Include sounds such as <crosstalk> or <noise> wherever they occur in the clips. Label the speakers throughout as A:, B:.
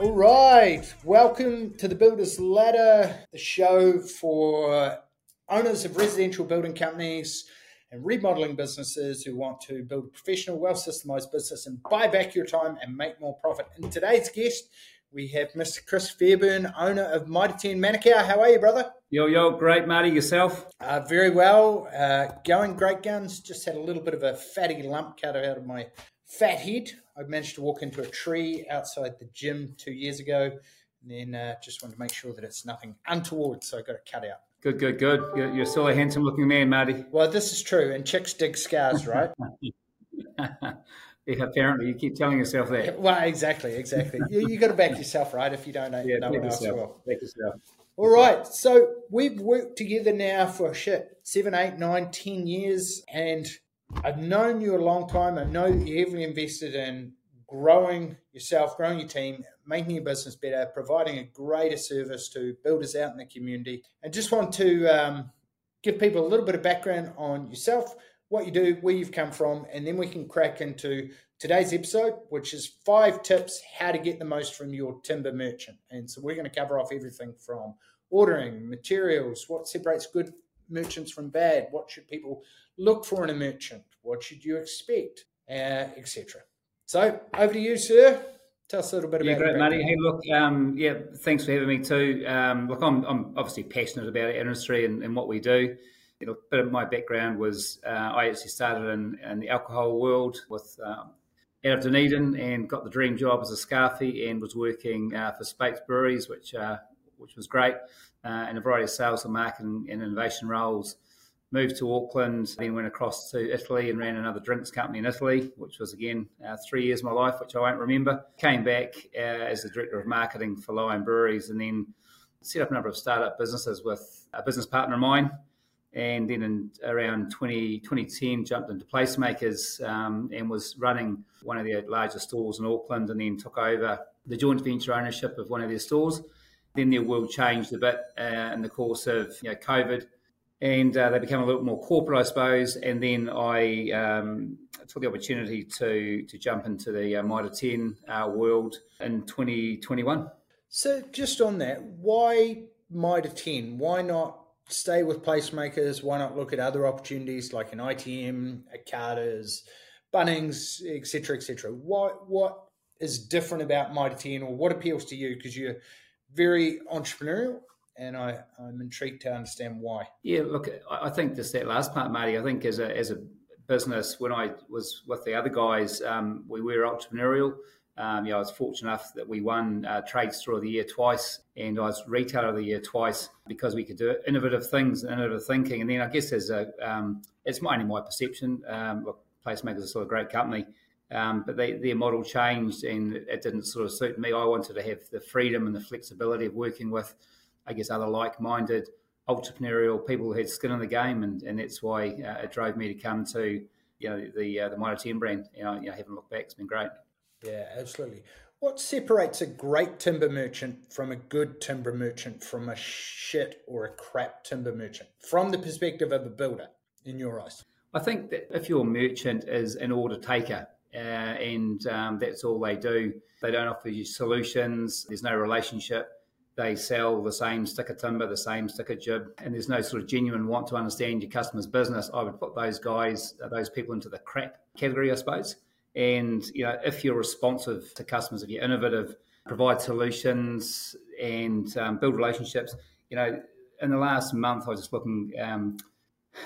A: All right, welcome to the Builders Ladder, the show for owners of residential building companies and remodeling businesses who want to build a professional, well systemized business and buy back your time and make more profit. And today's guest, we have Mr. Chris Fairbairn, owner of Mitre 10 Manukau. How are you, brother?
B: Yo, yo, great, Marty. Yourself?
A: Uh, very well. Uh, going great guns. Just had a little bit of a fatty lump cut out of my fat head. I managed to walk into a tree outside the gym two years ago, and then uh, just wanted to make sure that it's nothing untoward, so I got it cut out.
B: Good, good, good. You're, you're still a handsome looking man, Marty.
A: Well, this is true, and chicks dig scars, right? <laughs>
B: yeah, apparently, you keep telling yourself that.
A: Well, exactly, exactly. you, you got to back yourself, right? If you don't know,
B: yeah,
A: no one else will.
B: Back yourself.
A: All right, so we've worked together now for shit seven, eight, nine, ten years, and I've known you a long time. I know you're heavily invested in growing yourself, growing your team, making your business better, providing a greater service to builders out in the community. And just want to um, give people a little bit of background on yourself, what you do, where you've come from, and then we can crack into today's episode, which is five tips how to get the most from your timber merchant. And so we're going to cover off everything from ordering, materials, what separates good merchants from bad, what should people look for in a merchant, what should you expect, uh, etc. So over to you, sir. Tell us a little bit
B: yeah,
A: about.
B: Great, Marty. Hey, look, um, yeah, thanks for having me too. Um, look, I'm, I'm obviously passionate about our industry and, and what we do. You know, a bit of my background was uh, I actually started in, in, the alcohol world with um, out of Dunedin and got the dream job as a scarfie and was working uh, for Speight's Breweries, which uh, which was great, uh, in a variety of sales and marketing and innovation roles. Moved to Auckland, then went across to Italy and ran another drinks company in Italy, which was again uh, three years of my life, which I won't remember. Came back uh, as the director of marketing for Lion Breweries and then set up a number of startup businesses with a business partner of mine. And then in around 20, 2010, jumped into Placemakers um, and was running one of their largest stores in Auckland and then took over the joint venture ownership of one of their stores. Then their world changed a bit uh, in the course of you know, COVID and uh, they became a little more corporate, I suppose. And then I um, took the opportunity to to jump into the uh, Mitre 10 uh, world in 2021.
A: So, just on that, why Mitre 10? Why not stay with placemakers? Why not look at other opportunities like an ITM, a Carter's, Bunnings, etc., etc.? What what is different about Mitre 10, or what appeals to you? Because you're very entrepreneurial and I, I'm intrigued to understand why.
B: Yeah, look, I think just that last part, Marty. I think as a as a business, when I was with the other guys, um, we were entrepreneurial. Um, I was fortunate enough that we won uh, Trade Store of the Year twice, and I was Retailer of the Year twice because we could do innovative things, and innovative thinking. And then I guess as a, um, it's only my perception. Um, look, Placemakers is still a great company, um, but they, their model changed, and it didn't sort of suit me. I wanted to have the freedom and the flexibility of working with I guess, other like-minded entrepreneurial people who had skin in the game, and, and that's why uh, it drove me to come to you know the uh, the Mitre 10 brand. You know, you know, haven't looked back. It's been great.
A: Yeah, absolutely. What separates a great timber merchant from a good timber merchant from a shit or a crap timber merchant from the perspective of a builder, in your eyes?
B: I think that if your merchant is an order taker uh, and um, that's all they do, they don't offer you solutions, there's no relationship, they sell the same stick of timber, the same stick of jib, and there's no sort of genuine want to understand your customer's business, I would put those guys, those people into the crap category, I suppose. And you know, if you're responsive to customers, if you're innovative, provide solutions and um, build relationships, you know, in the last month, I was just looking um,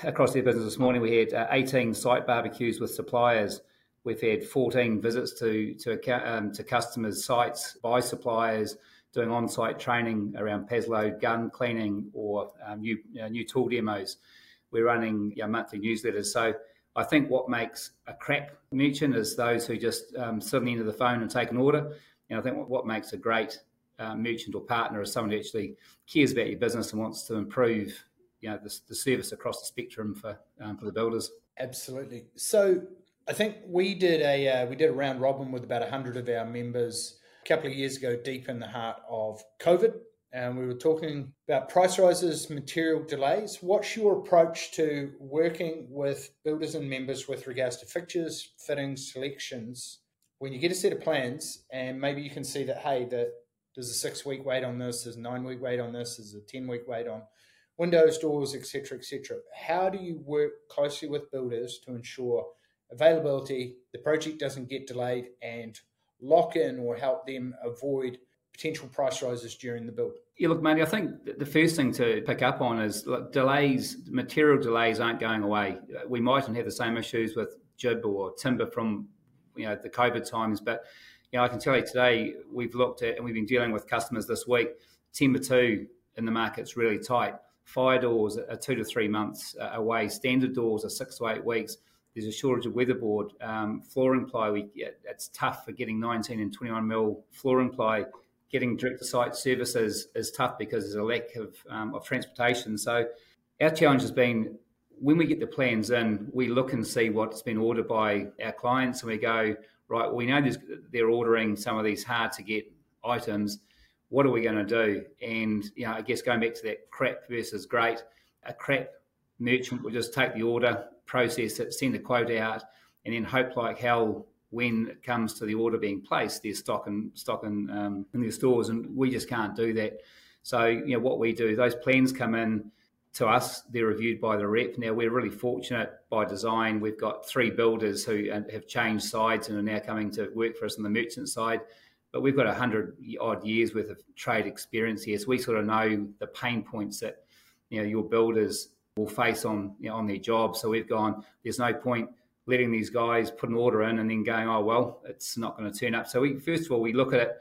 B: across their business this morning. We had uh, 18 site barbecues with suppliers. We've had 14 visits to to, um, to customers' sites by suppliers doing on-site training around Paslode gun cleaning or um, new you know, new tool demos. We're running you know, monthly newsletters. So I think what makes a crap merchant is those who just um, sit on the end of the phone and take an order. And I think what makes a great uh, merchant or partner is someone who actually cares about your business and wants to improve you know the, the service across the spectrum for um, for the builders.
A: Absolutely. So I think we did a uh, we did a round robin with about hundred of our members a couple of years ago, deep in the heart of COVID, and we were talking about price rises, material delays. What's your approach to working with builders and members with regards to fixtures, fittings, selections? When you get a set of plans, and maybe you can see that, hey, the there's a six week wait on this, there's a nine week wait on this, there's a 10 week wait on windows, doors, etc., etc. How do you work closely with builders to ensure availability, the project doesn't get delayed, and lock in or help them avoid potential price rises during the build?
B: Yeah, look, Matty, I think the first thing to pick up on is delays, material delays aren't going away. We mightn't have the same issues with jib or timber from you know the COVID times, but you know I can tell you today we've looked at and we've been dealing with customers this week. Timber two in the market's really tight. Fire doors are two to three months uh, away. Standard doors are six to eight weeks. There's a shortage of weatherboard. Um, flooring ply, we, it's tough for getting 19 and 21 mil flooring ply getting direct to site services is tough because there's a lack of, um, of transportation. So our challenge has been when we get the plans in, we look and see what's been ordered by our clients, and we go right. We know they're ordering some of these hard to get items. What are we going to do? And you know, I guess going back to that crap versus great, a crap merchant will just take the order, process it, send a quote out, and then hope like hell when it comes to the order being placed, there's stock and stock in, um, in their stores, and we just can't do that. So you know what we do, those plans come in to us, they're reviewed by the rep. Now we're really fortunate by design. We've got three builders who uh, have changed sides and are now coming to work for us on the merchant side. But we've got a hundred odd years worth of trade experience here, so we sort of know the pain points that you know your builders will face on you know, on their job. So we've gone. There's no point letting these guys put an order in and then going, oh well, it's not going to turn up. So we first of all we look at it.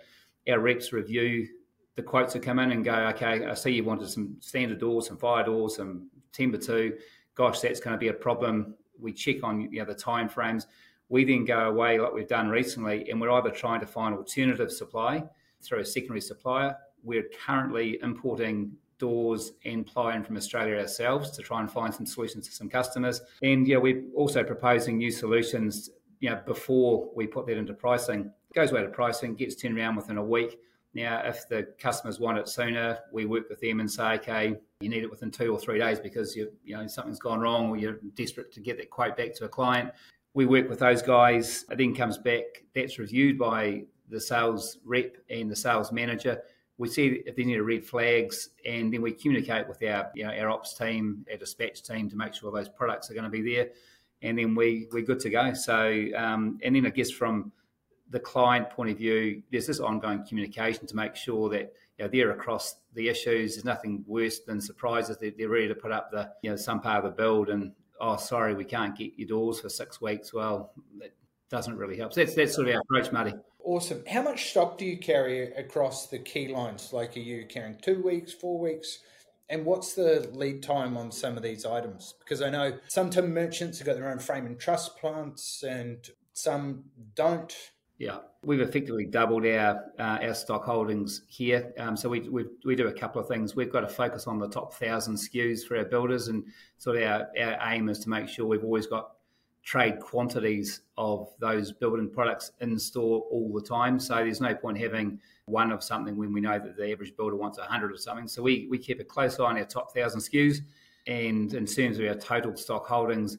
B: Our reps review the quotes that come in and go, okay, I see you wanted some standard doors, some fire doors, some timber two. Gosh, that's going to be a problem. We check on you know, the time frames. We then go away like we've done recently, and we're either trying to find alternative supply through a secondary supplier. We're currently importing doors and ply in from Australia ourselves to try and find some solutions to some customers. And yeah, we're also proposing new solutions. You know, before we put that into pricing, it goes away to pricing, gets turned around within a week. Now, if the customers want it sooner, we work with them and say, okay, you need it within two or three days because you, you know something's gone wrong or you're desperate to get that quote back to a client. We work with those guys. It then comes back. That's reviewed by the sales rep and the sales manager we see if there's any red flags, and then we communicate with our you know our ops team, our dispatch team to make sure those products are going to be there, and then we we're good to go. So um, and then I guess from the client point of view, there's this ongoing communication to make sure that you know, they're across the issues. There's nothing worse than surprises. They're, they're ready to put up the you know some part of the build and oh sorry we can't get your doors for six weeks. Well, doesn't really help. So that's that's sort of our approach, Marty.
A: Awesome. How much stock do you carry across the key lines? Like, are you carrying two weeks, four weeks? And what's the lead time on some of these items? Because I know some timber merchants have got their own frame and truss plants, and some don't.
B: Yeah, we've effectively doubled our uh, our stock holdings here. Um, so we, we we do a couple of things. We've got to focus on the top thousand SKUs for our builders, and sort of our, our aim is to make sure we've always got trade quantities of those building products in store all the time. So there's no point having one of something when we know that the average builder wants 100 of something. So we, we keep a close eye on our top 1,000 SKUs. And in terms of our total stock holdings,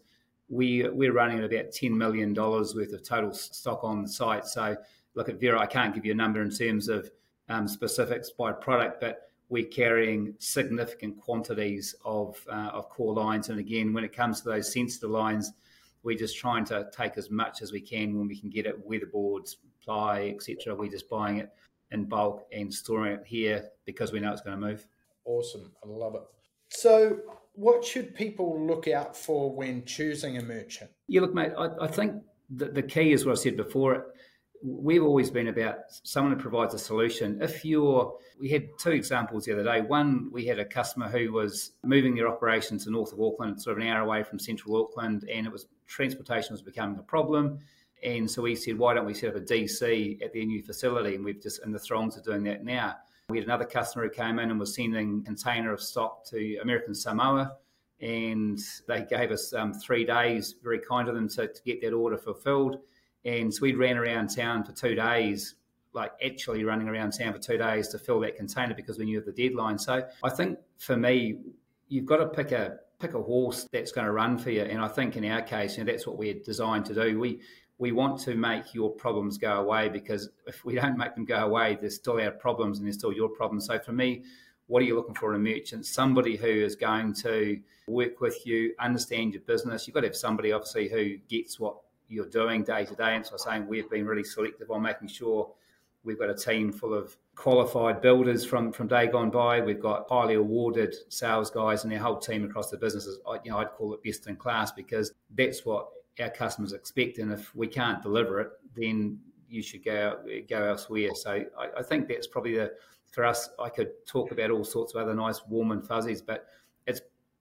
B: we, we're running at about $10 million worth of total stock on the site. So look at Vera, I can't give you a number in terms of um, specifics by product, but we're carrying significant quantities of, uh, of core lines. And again, when it comes to those sensitive lines, we're just trying to take as much as we can when we can get it, weatherboards, ply, etc. We're just buying it in bulk and storing it here because we know it's going to move.
A: Awesome. I love it. So, what should people look out for when choosing a merchant?
B: Yeah, look, mate, I, I think the, the key is what I said before we've always been about someone who provides a solution. If you're, we had two examples the other day. One, we had a customer who was moving their operation to north of Auckland, sort of an hour away from central Auckland, and it was transportation was becoming a problem. And so we said, why don't we set up a DC at their new facility? And we've just in the throngs of doing that now. We had another customer who came in and was sending a container of stock to American Samoa and they gave us um, three days, very kind of them to, to get that order fulfilled. And so we ran around town for two days, like actually running around town for two days to fill that container because we knew of the deadline. So I think for me, you've got to pick a pick a horse that's going to run for you. And I think in our case, you know, that's what we're designed to do. We we want to make your problems go away because if we don't make them go away, they're still our problems and they're still your problems. So for me, what are you looking for in a merchant? Somebody who is going to work with you, understand your business. You've got to have somebody, obviously, who gets what you're doing day to day. And so saying we've been really selective on making sure we've got a team full of qualified builders from, from day gone by. We've got highly awarded sales guys and our whole team across the businesses. You know, I'd call it best in class because that's what our customers expect. And if we can't deliver it, then you should go go elsewhere. So I, I think that's probably the for us. I could talk about all sorts of other nice warm and fuzzies, but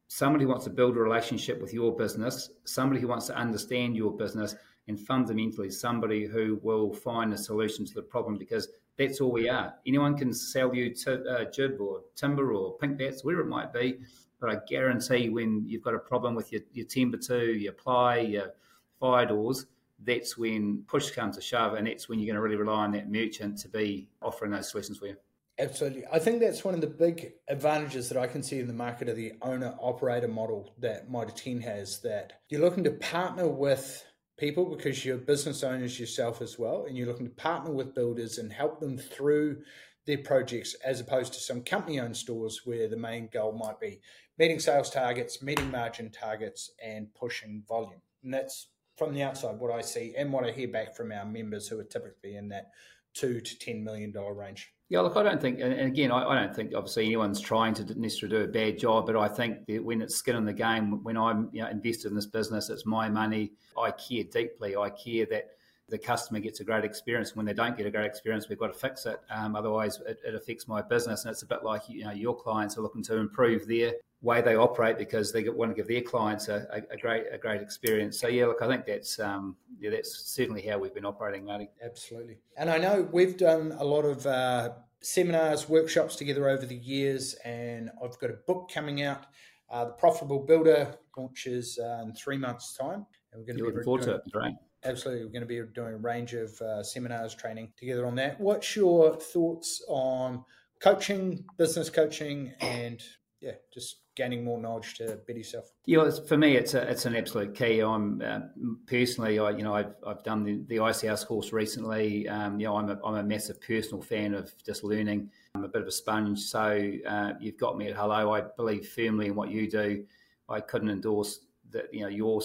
B: somebody who wants to build a relationship with your business, somebody who wants to understand your business, and fundamentally somebody who will find a solution to the problem because that's all we are. Anyone can sell you t- uh, jib or timber or Pink Batts, whatever it might be. But I guarantee when you've got a problem with your, your timber two, your ply, your fire doors, that's when push comes to shove, and that's when you're going to really rely on that merchant to be offering those solutions for you.
A: Absolutely. I think that's one of the big advantages that I can see in the market of the owner operator model that Mitre 10 has that you're looking to partner with people because you're business owners yourself as well, and you're looking to partner with builders and help them through their projects as opposed to some company owned stores where the main goal might be meeting sales targets, meeting margin targets, and pushing volume. And that's from the outside what I see and what I hear back from our members who are typically in that two to ten million dollar range.
B: Yeah, look, I don't think, and again, I, I, don't think obviously anyone's trying to necessarily do a bad job, but I think that when it's skin in the game, when I'm you know, invested in this business, it's my money. I care deeply. I care that the customer gets a great experience. When they don't get a great experience, we've got to fix it. Um, otherwise, it, it, affects my business. And it's a bit like you know your clients are looking to improve their way they operate because they want to give their clients a, a, a great a great experience. So yeah, look, I think that's um, yeah, that's certainly how we've been operating, Marty.
A: Absolutely. And I know we've done a lot of uh, seminars, workshops together over the years, and I've got a book coming out. Uh, the Profitable Builder launches uh, in three months' time,
B: and we're going to You're be looking forward to it. Right.
A: Absolutely. We're going to be doing a range of uh, seminars, training together on that. What's your thoughts on coaching, business coaching, and yeah, just gaining more knowledge to better yourself?
B: Yeah, for me, it's a, it's an absolute key. I'm uh, personally, I you know, I've, I've done the, the ICS course recently. Um, you know, I'm a, I'm a massive personal fan of just learning. I'm a bit of a sponge, so uh, you've got me at hello. I believe firmly in what you do. I couldn't endorse that you know your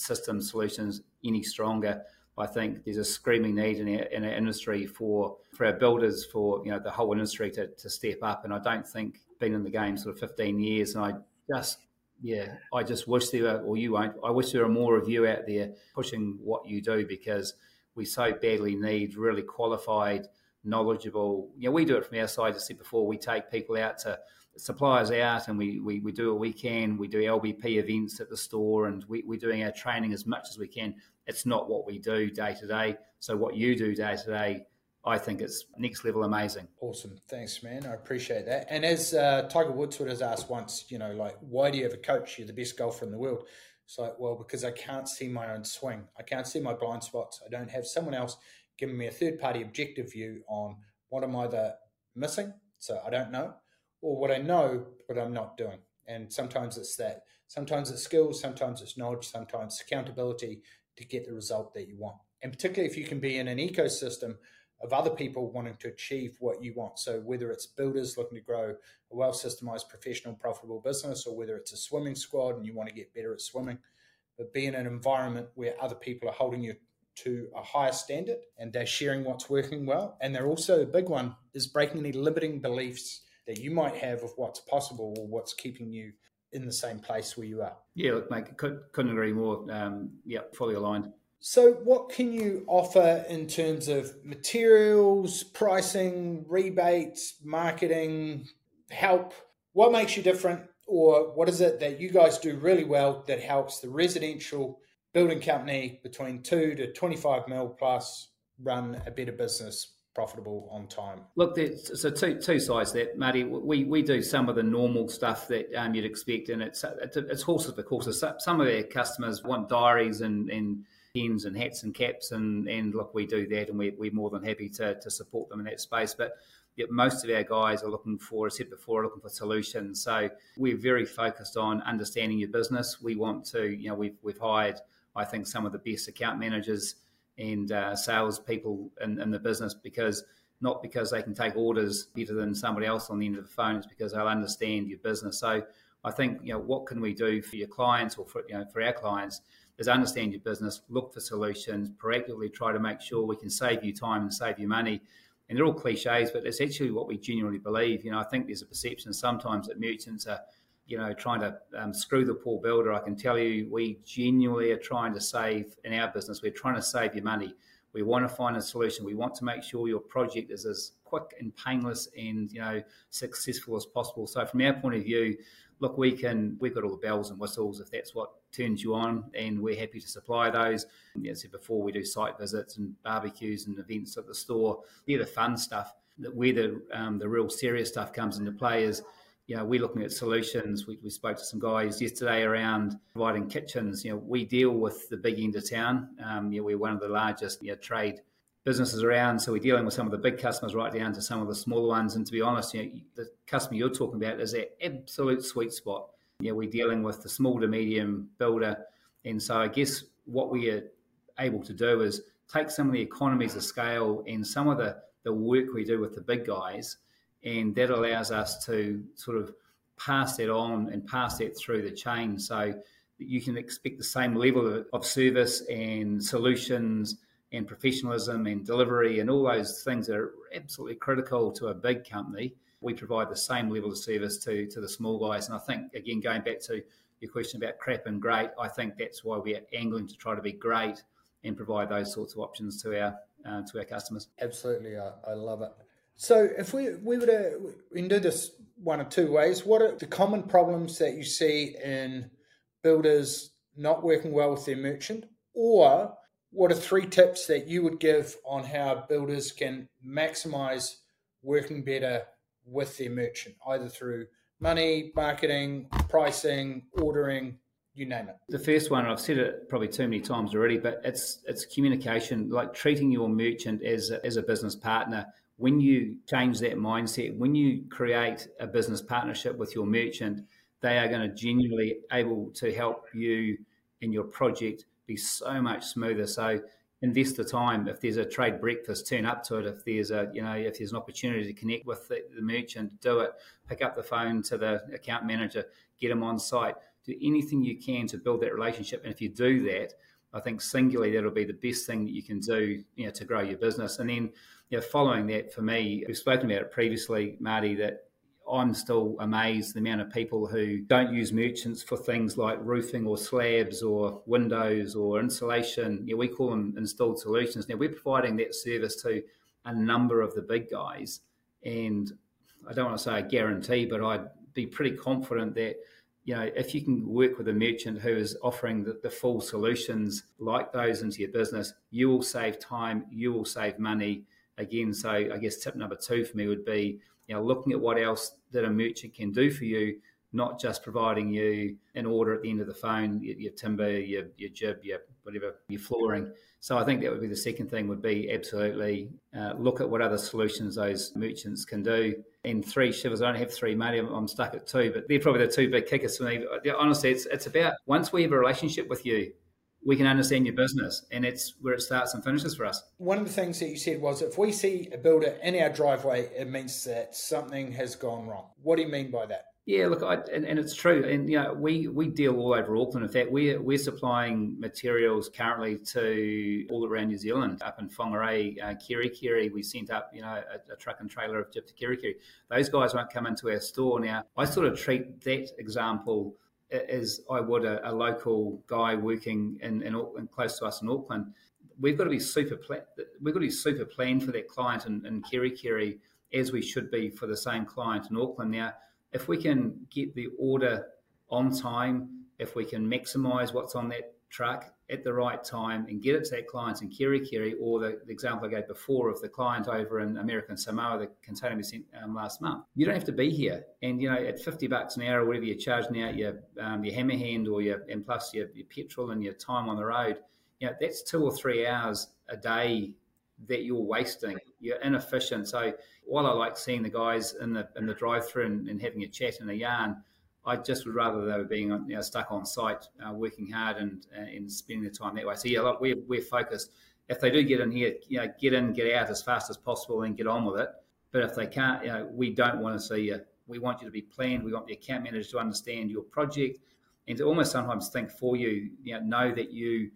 B: system solutions any stronger. I think there's a screaming need in our, in our industry for for our builders, for you know the whole industry to, to step up. And I don't think been in the game sort of 15 years, and I just yeah, I just wish there were, or you won't. I wish there were more of you out there pushing what you do because we so badly need really qualified, knowledgeable. You know, we do it from our side. As I said before, we take people out to suppliers out and we, we, we do what we can. We do LBP events at the store and we, we're doing our training as much as we can. It's not what we do day to day. So, what you do day to day, I think it's next level amazing.
A: Awesome. Thanks, man. I appreciate that. And as uh, Tiger Woods would have asked once, you know, like, why do you have a coach? You're the best golfer in the world. It's like, well, because I can't see my own swing. I can't see my blind spots. I don't have someone else giving me a third party objective view on what am I either missing, so I don't know, or what I know, but I'm not doing. And sometimes it's that. Sometimes it's skills, sometimes it's knowledge, sometimes accountability to get the result that you want. And particularly if you can be in an ecosystem of other people wanting to achieve what you want. So whether it's builders looking to grow a well systemized, professional, profitable business, or whether it's a swimming squad and you want to get better at swimming, but be in an environment where other people are holding you to a higher standard and they're sharing what's working well. And they're also a big one is breaking any limiting beliefs that you might have of what's possible or what's keeping you in the same place where you are.
B: Yeah, look, mate, could, couldn't agree more. Um, yeah, fully aligned.
A: So, what can you offer in terms of materials, pricing, rebates, marketing, help? What makes you different, or what is it that you guys do really well that helps the residential building company between two to 25 mil plus run a better business profitable on time?
B: Look, so two two sides there, Marty. We we do some of the normal stuff that um, you'd expect, and it's it's, horses for courses. Some of our customers want diaries and and pens and hats and caps, and and look, we do that, and we, we're more than happy to to support them in that space. But yet most of our guys are looking for, as I said before, looking for solutions. So we're very focused on understanding your business. We want to, you know, we've we've hired, I think, some of the best account managers and uh, salespeople in, in the business because not because they can take orders better than somebody else on the end of the phone. It's because they'll understand your business. So I think you know what can we do for your clients or for you know for our clients is understand your business, look for solutions, proactively try to make sure we can save you time and save you money. And they're all cliches, but it's actually what we genuinely believe. You know, I think there's a perception sometimes that merchants are you know, trying to um, screw the poor builder, I can tell you we genuinely are trying to save in our business. We're trying to save you money. We want to find a solution. We want to make sure your project is as quick and painless and you know successful as possible. So from our point of view, look, we can we've got all the bells and whistles if that's what turns you on, and we're happy to supply those. As I said before, we do site visits and barbecues and events at the store. They're the fun stuff. That where the um, the real serious stuff comes into play is you know, we're looking at solutions. We, we, spoke to some guys yesterday around providing kitchens. You know, we deal with the big end of town. Um, you know, we're one of the largest you know, trade businesses around, so we're dealing with some of the big customers right down to some of the smaller ones. And to be honest, you know, the customer you're talking about is that absolute sweet spot. You know, we're dealing with the small to medium builder, and so I guess what we are able to do is take some of the economies of scale and some of the the work we do with the big guys and that allows us to sort of pass that on and pass that through the chain so you can expect the same level of service and solutions and professionalism and delivery and all those things that are absolutely critical to a big company. We provide the same level of service to, to the small guys. And I think, again, going back to your question about crap and great, I think that's why we're angling to try to be great and provide those sorts of options to our uh, to our customers.
A: Absolutely, I, I love it. So if we we were to we do this one of two ways. What are the common problems that you see in builders not working well with their merchant, or what are three tips that you would give on how builders can maximize working better with their merchant, either through money, marketing, pricing, ordering, you name it.
B: The first one, I've said it probably too many times already, but it's it's communication, like treating your merchant as a, as a business partner when you change that mindset, when you create a business partnership with your merchant, they are going to genuinely able to help you in your project be so much smoother. So invest the time. If there's a trade breakfast, turn up to it. If there's a you know if there's an opportunity to connect with the, the merchant, do it. Pick up the phone to the account manager, get them on site. Do anything you can to build that relationship. And if you do that, I think singularly that'll be the best thing that you can do, you know, to grow your business. And then, you know, following that, for me, we've spoken about it previously, Marty, that I'm still amazed the amount of people who don't use merchants for things like roofing or slabs or windows or insulation. You know, we call them installed solutions. Now we're providing that service to a number of the big guys, and I don't want to say a guarantee, but I'd be pretty confident that you know, if you can work with a merchant who is offering the, the, full solutions like those into your business, you will save time, you will save money. Again, so I guess tip number two for me would be, you know, looking at what else that a merchant can do for you, not just providing you an order at the end of the phone, your, your timber, your, your jib, your whatever, your flooring. So I think that would be the second thing would be absolutely uh, look at what other solutions those merchants can do. And three shivers, I don't have three, mate. I'm, stuck at two, but they're probably the two big kickers for me. Honestly, it's, it's about once we have a relationship with you, we can understand your business and it's where it starts and finishes for us.
A: One of the things that you said was if we see a builder in our driveway, it means that something has gone wrong. What do you mean by that?
B: Yeah, look, I, and, and, it's true, and you know, we we deal all over Auckland. In fact, we're we're supplying materials currently to all around New Zealand. Up in Whangarei, uh, Kerikeri, we sent up you know a, a truck and trailer of gyp to Kerikeri. Those guys won't come into our store now. I sort of treat that example as I would a, a local guy working in, in Auckland, close to us in Auckland. We've got to be super pla- we've got to be super planned for that client in, in Kerikeri as we should be for the same client in Auckland now if we can get the order on time, if we can maximize what's on that truck at the right time and get it to that client in Kerikeri, or the, the, example I gave before of the client over in American Samoa, the container we sent um, last month. You don't have to be here, and you know at fifty bucks an hour or whatever you're charging out your um, your hammer hand or your and plus your, your petrol and your time on the road, you know that's two or three hours a day that you're wasting. You're inefficient. So while I like seeing the guys in the in the drive through and, and, having a chat and a yarn, I just would rather they were being you know, stuck on site, uh, working hard and uh, and spending the time that way. So yeah, look, we're we're focused. If they do get in here, you know, get in, get out as fast as possible, and get on with it. But if they can't, you know, we don't want to see you. We want you to be planned. We want the account manager to understand your project and to almost sometimes think for you. You know, know that you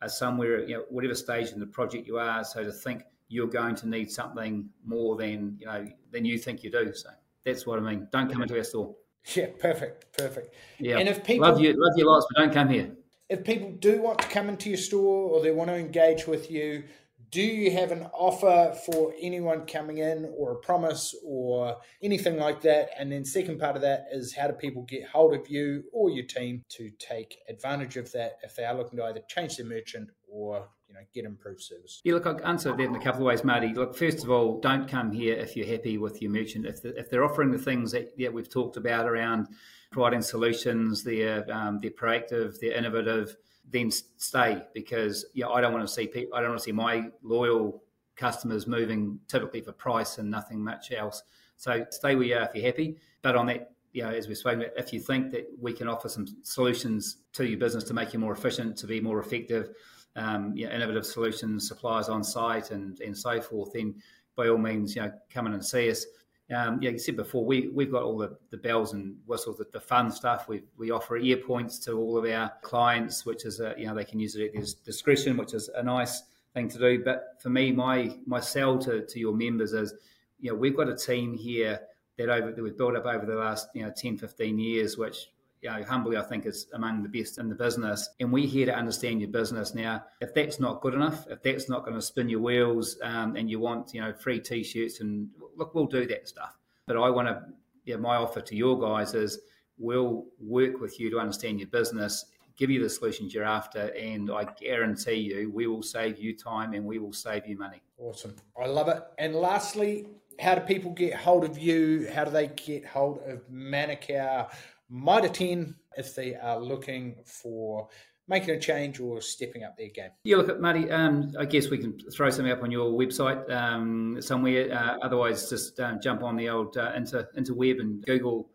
B: are somewhere, you know, whatever stage in the project you are. So to think you're going to need something more than you know than you think you do. So that's what I mean. Don't come into our store. <laughs>
A: Yeah, perfect, perfect.
B: Yeah, and if people love you, love your lots, but don't come here.
A: If people do want to come into your store or they want to engage with you, do you have an offer for anyone coming in or a promise or anything like that? And then second part of that is how do people get hold of you or your team to take advantage of that if they are looking to either change their merchant or you know get improved service?
B: Yeah, look, I'll answer that in a couple of ways, Marty. Look, first of all, don't come here if you're happy with your merchant. If, the, if they're offering the things that, that we've talked about around providing solutions, they're um, they're proactive, they're innovative then stay because yeah, I don't want to see people. I don't want to see my loyal customers moving typically for price and nothing much else. So stay where you are if you're happy. But on that, you know, as we've spoken about, if you think that we can offer some solutions to your business to make you more efficient, to be more effective, um, you know, innovative solutions, suppliers on site, and and so forth, then by all means, you know, come in and see us um, yeah, you said before, we, we've got all the, the bells and whistles, the, the fun stuff. We, we offer Airpoints to all of our clients, which is, a, you know, they can use it at their discretion, which is a nice thing to do. But for me, my, my sell to, to your members is, you know, we've got a team here that, over, that we've built up over the last, you know, 10, 15 years, which know, humbly, I think is among the best in the business. And we're here to understand your business. Now, if that's not good enough, if that's not going to spin your wheels, um, and you want, you know, free t-shirts, and look, we'll do that stuff. But I want to, yeah, my offer to your guys is we'll work with you to understand your business, give you the solutions you're after, and I guarantee you, we will save you time and we will save you money.
A: Awesome, I love it. And lastly, how do people get hold of you? How do they get hold of Manukau? Mitre 10 if they are looking for making a change or stepping up their game?
B: Yeah, look, at Marty, um, I guess we can throw something up on your website um, somewhere. Uh, otherwise, just um, jump on the old uh, inter, interweb and Google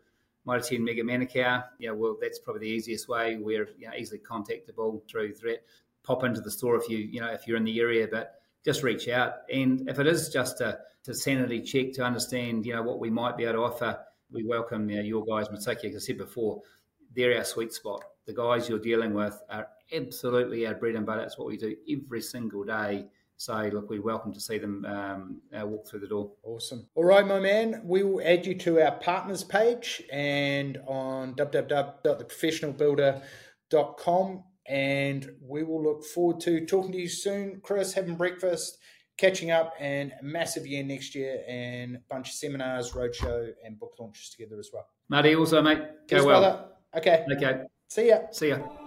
B: Mitre 10 Mega Manukau. Yeah, well, that's probably the easiest way. We're you know, easily contactable through threat. Pop into the store if you you know if you're in the area, but just reach out. And if it is just a, a sanity check to understand you know what we might be able to offer we welcome your guys, particularly, as I said before, they're our sweet spot. The guys you're dealing with are absolutely our bread and butter. It's what we do every single day. So, look, we're welcome to see them um, uh, walk through the door.
A: Awesome. All right, my man. We will add you to our partners page and on www.theprofessionalbuilder.com. And we will look forward to talking to you soon, Chris, having breakfast catching up and massive year next year and a bunch of seminars, roadshow, and book launches together as well.
B: Marty, also, mate. Go well. Brother.
A: Okay.
B: Okay.
A: See ya.
B: See ya.